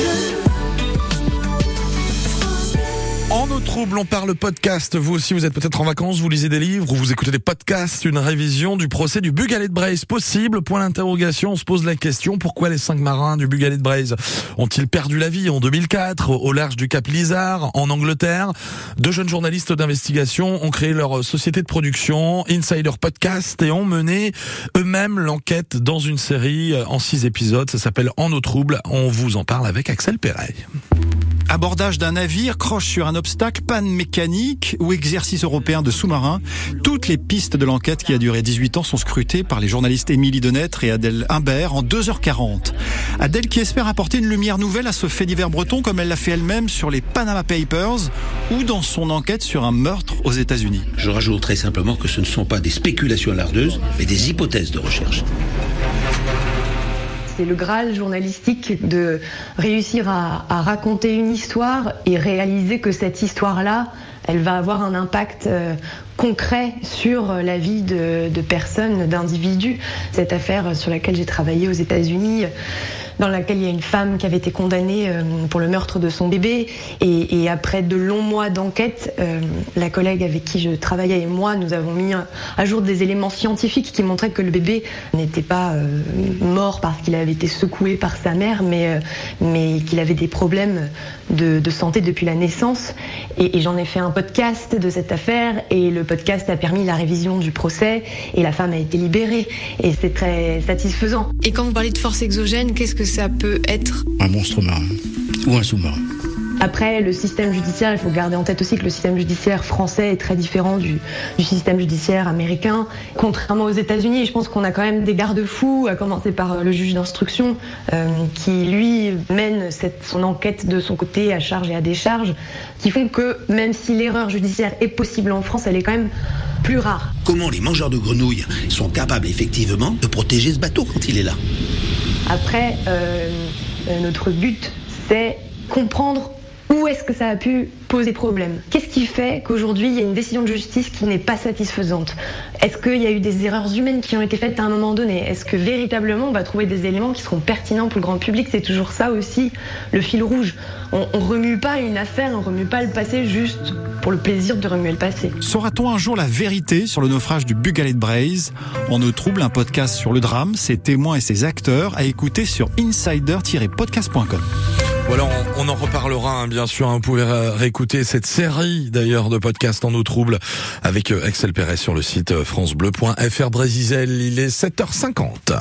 En nos troubles, on parle podcast. Vous aussi, vous êtes peut-être en vacances, vous lisez des livres ou vous écoutez des podcasts. Une révision du procès du Bugalet de Braise possible? Point d'interrogation. On se pose la question pourquoi les cinq marins du Bugalet de Braise ont-ils perdu la vie en 2004 au large du Cap Lizard en Angleterre? Deux jeunes journalistes d'investigation ont créé leur société de production Insider Podcast et ont mené eux-mêmes l'enquête dans une série en six épisodes. Ça s'appelle En nos troubles. On vous en parle avec Axel Perret. Abordage d'un navire, croche sur un obstacle, panne mécanique ou exercice européen de sous-marin. Toutes les pistes de l'enquête qui a duré 18 ans sont scrutées par les journalistes Émilie Denêtre et Adèle Imbert en 2h40. Adèle qui espère apporter une lumière nouvelle à ce fait divers breton comme elle l'a fait elle-même sur les Panama Papers ou dans son enquête sur un meurtre aux États-Unis. Je rajouterai simplement que ce ne sont pas des spéculations lardeuses, mais des hypothèses de recherche c'est le Graal journalistique de réussir à, raconter une histoire et réaliser que cette histoire-là, elle va avoir un impact euh, concret sur la vie de, personnes, d'individus. Cette affaire sur laquelle j'ai travaillé aux États-Unis, dans laquelle il y a une femme qui avait été condamnée euh, pour le meurtre de son bébé. Et, après de longs mois d'enquête, euh, la collègue avec qui je travaillais et moi, nous avons mis à jour des éléments scientifiques qui montraient que le bébé n'était pas euh, mort parce qu'il avait été secoué par sa mère, mais, mais qu'il avait des problèmes de, de, santé depuis la naissance. Et, et j'en ai fait un podcast de cette affaire et le podcast a permis la révision du procès et la femme a été libérée. Et c'est très satisfaisant. Et quand vous parlez de force exogène, qu'est-ce que ça peut être? Un monstre marin ou un sous-marin. Après, le système judiciaire, il faut garder en tête aussi que le système judiciaire français est très différent du, du système judiciaire américain. Contrairement aux États-Unis, je pense qu'on a quand même des garde-fous, à commencer par le juge d'instruction, euh, qui lui mène cette, son enquête de son côté à charge et à décharge, qui font que même si l'erreur judiciaire est possible en France, elle est quand même plus rare. Comment les mangeurs de grenouilles sont capables effectivement de protéger ce bateau quand il est là? Après, euh, notre but, c'est comprendre où est-ce que ça a pu poser problème Qu'est-ce qui fait qu'aujourd'hui il y a une décision de justice qui n'est pas satisfaisante Est-ce qu'il y a eu des erreurs humaines qui ont été faites à un moment donné Est-ce que véritablement on va trouver des éléments qui seront pertinents pour le grand public C'est toujours ça aussi le fil rouge. On, on remue pas une affaire, on remue pas le passé juste pour le plaisir de remuer le passé. Saura-t-on un jour la vérité sur le naufrage du Bugalet de Braise En nous trouble un podcast sur le drame, ses témoins et ses acteurs à écouter sur insider-podcast.com. Voilà, on, en reparlera hein, bien sûr. Hein, vous pouvez réécouter cette série d'ailleurs de podcasts en eau trouble avec Axel Perret sur le site francebleu.fr Brésisel. Il est 7h50.